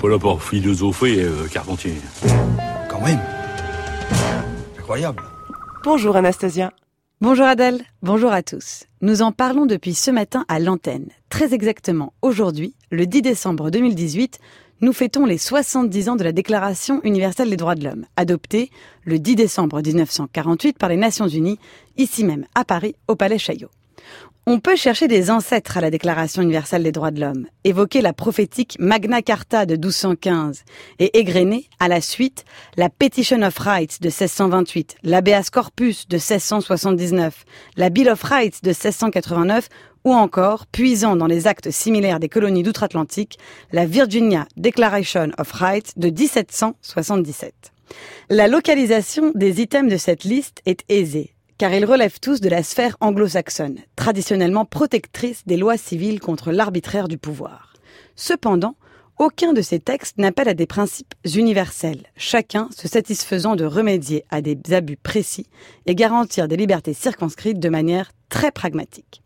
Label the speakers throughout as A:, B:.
A: pas là pour philosopher, euh, Carpentier.
B: Quand même. Incroyable.
C: Bonjour Anastasia.
D: Bonjour Adèle, bonjour à tous. Nous en parlons depuis ce matin à l'antenne. Très exactement aujourd'hui, le 10 décembre 2018, nous fêtons les 70 ans de la Déclaration universelle des droits de l'homme, adoptée le 10 décembre 1948 par les Nations Unies, ici même à Paris, au Palais Chaillot. On peut chercher des ancêtres à la Déclaration universelle des droits de l'homme, évoquer la prophétique Magna Carta de 1215 et égrener, à la suite, la Petition of Rights de 1628, l'Habeas Corpus de 1679, la Bill of Rights de 1689 ou encore, puisant dans les actes similaires des colonies d'outre-Atlantique, la Virginia Declaration of Rights de 1777. La localisation des items de cette liste est aisée car ils relèvent tous de la sphère anglo-saxonne, traditionnellement protectrice des lois civiles contre l'arbitraire du pouvoir. Cependant, aucun de ces textes n'appelle à des principes universels, chacun se satisfaisant de remédier à des abus précis et garantir des libertés circonscrites de manière très pragmatique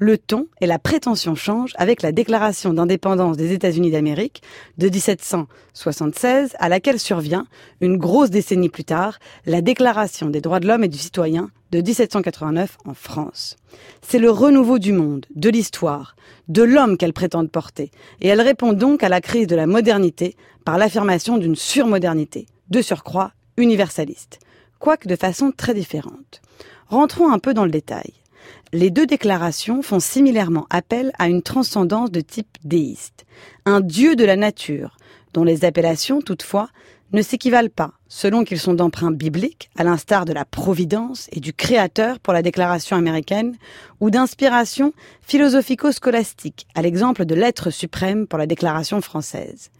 D: le ton et la prétention changent avec la déclaration d'indépendance des États-Unis d'Amérique de 1776, à laquelle survient, une grosse décennie plus tard, la Déclaration des droits de l'homme et du citoyen de 1789 en France. C'est le renouveau du monde, de l'histoire, de l'homme qu'elle prétend porter, et elle répond donc à la crise de la modernité par l'affirmation d'une surmodernité, de surcroît universaliste, quoique de façon très différente. Rentrons un peu dans le détail. Les deux déclarations font similairement appel à une transcendance de type déiste, un dieu de la nature, dont les appellations, toutefois, ne s'équivalent pas, selon qu'ils sont d'emprunt biblique, à l'instar de la providence et du créateur pour la déclaration américaine, ou d'inspiration philosophico-scolastique, à l'exemple de l'être suprême pour la déclaration française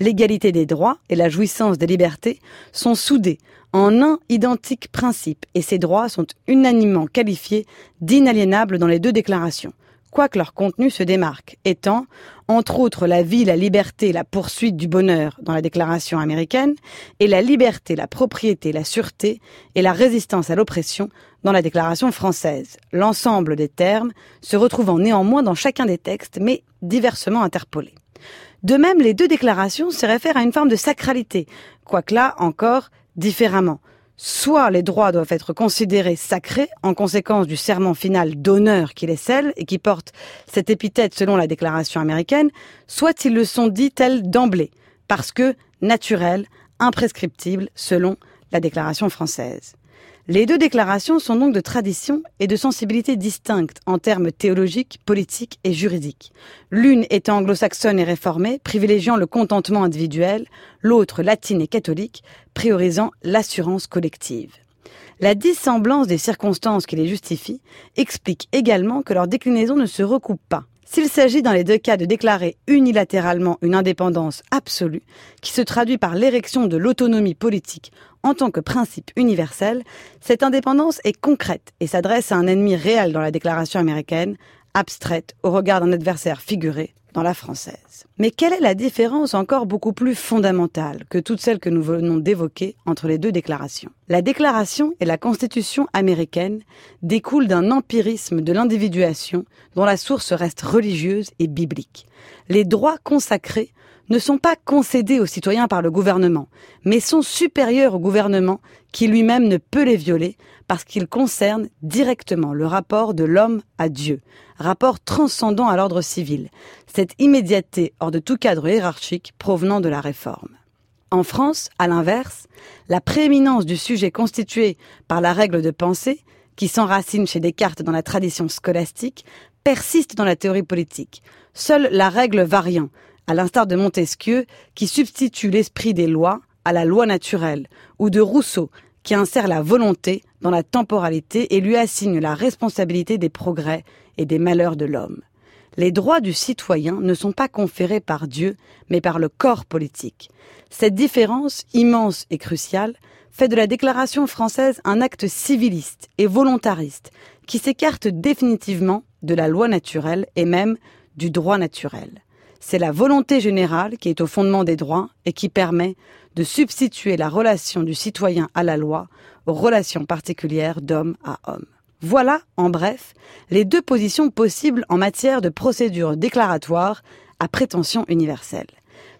D: l'égalité des droits et la jouissance des libertés sont soudés en un identique principe et ces droits sont unanimement qualifiés d'inaliénables dans les deux déclarations, quoique leur contenu se démarque, étant, entre autres, la vie, la liberté, la poursuite du bonheur dans la déclaration américaine, et la liberté, la propriété, la sûreté et la résistance à l'oppression dans la déclaration française. L'ensemble des termes se retrouvant néanmoins dans chacun des textes, mais diversement interpolés. De même, les deux déclarations se réfèrent à une forme de sacralité, quoique là encore différemment. Soit les droits doivent être considérés sacrés en conséquence du serment final d'honneur qui les scelle et qui porte cette épithète selon la déclaration américaine, soit ils le sont dits tels d'emblée, parce que naturels, imprescriptibles selon la déclaration française. Les deux déclarations sont donc de tradition et de sensibilité distinctes en termes théologiques, politiques et juridiques. L'une étant anglo-saxonne et réformée, privilégiant le contentement individuel, l'autre latine et catholique, priorisant l'assurance collective. La dissemblance des circonstances qui les justifient explique également que leur déclinaison ne se recoupe pas. S'il s'agit dans les deux cas de déclarer unilatéralement une indépendance absolue, qui se traduit par l'érection de l'autonomie politique en tant que principe universel, cette indépendance est concrète et s'adresse à un ennemi réel dans la déclaration américaine, abstraite au regard d'un adversaire figuré dans la française. Mais quelle est la différence encore beaucoup plus fondamentale que toutes celles que nous venons d'évoquer entre les deux déclarations? La déclaration et la constitution américaine découlent d'un empirisme de l'individuation dont la source reste religieuse et biblique. Les droits consacrés ne sont pas concédés aux citoyens par le gouvernement, mais sont supérieurs au gouvernement qui lui-même ne peut les violer parce qu'ils concernent directement le rapport de l'homme à Dieu, rapport transcendant à l'ordre civil, cette immédiateté hors de tout cadre hiérarchique provenant de la réforme. En France, à l'inverse, la prééminence du sujet constitué par la règle de pensée, qui s'enracine chez Descartes dans la tradition scolastique, persiste dans la théorie politique. Seule la règle variant, à l'instar de Montesquieu, qui substitue l'esprit des lois à la loi naturelle, ou de Rousseau, qui insère la volonté dans la temporalité et lui assigne la responsabilité des progrès et des malheurs de l'homme. Les droits du citoyen ne sont pas conférés par Dieu, mais par le corps politique. Cette différence, immense et cruciale, fait de la déclaration française un acte civiliste et volontariste qui s'écarte définitivement de la loi naturelle et même du droit naturel. C'est la volonté générale qui est au fondement des droits et qui permet de substituer la relation du citoyen à la loi aux relations particulières d'homme à homme. Voilà, en bref, les deux positions possibles en matière de procédure déclaratoire à prétention universelle.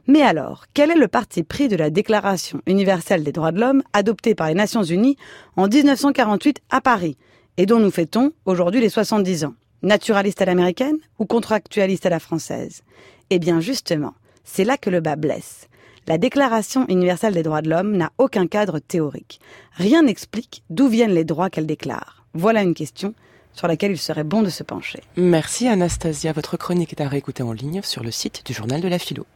D: Mais alors, quel est le parti pris de la Déclaration universelle des droits de l'homme adoptée par les Nations Unies en 1948 à Paris et dont nous fêtons aujourd'hui les 70 ans? Naturaliste à l'américaine ou contractualiste à la française? Eh bien justement, c'est là que le bas blesse. La Déclaration universelle des droits de l'homme n'a aucun cadre théorique. Rien n'explique d'où viennent les droits qu'elle déclare. Voilà une question sur laquelle il serait bon de se pencher.
C: Merci Anastasia. Votre chronique est à réécouter en ligne sur le site du journal de la philo.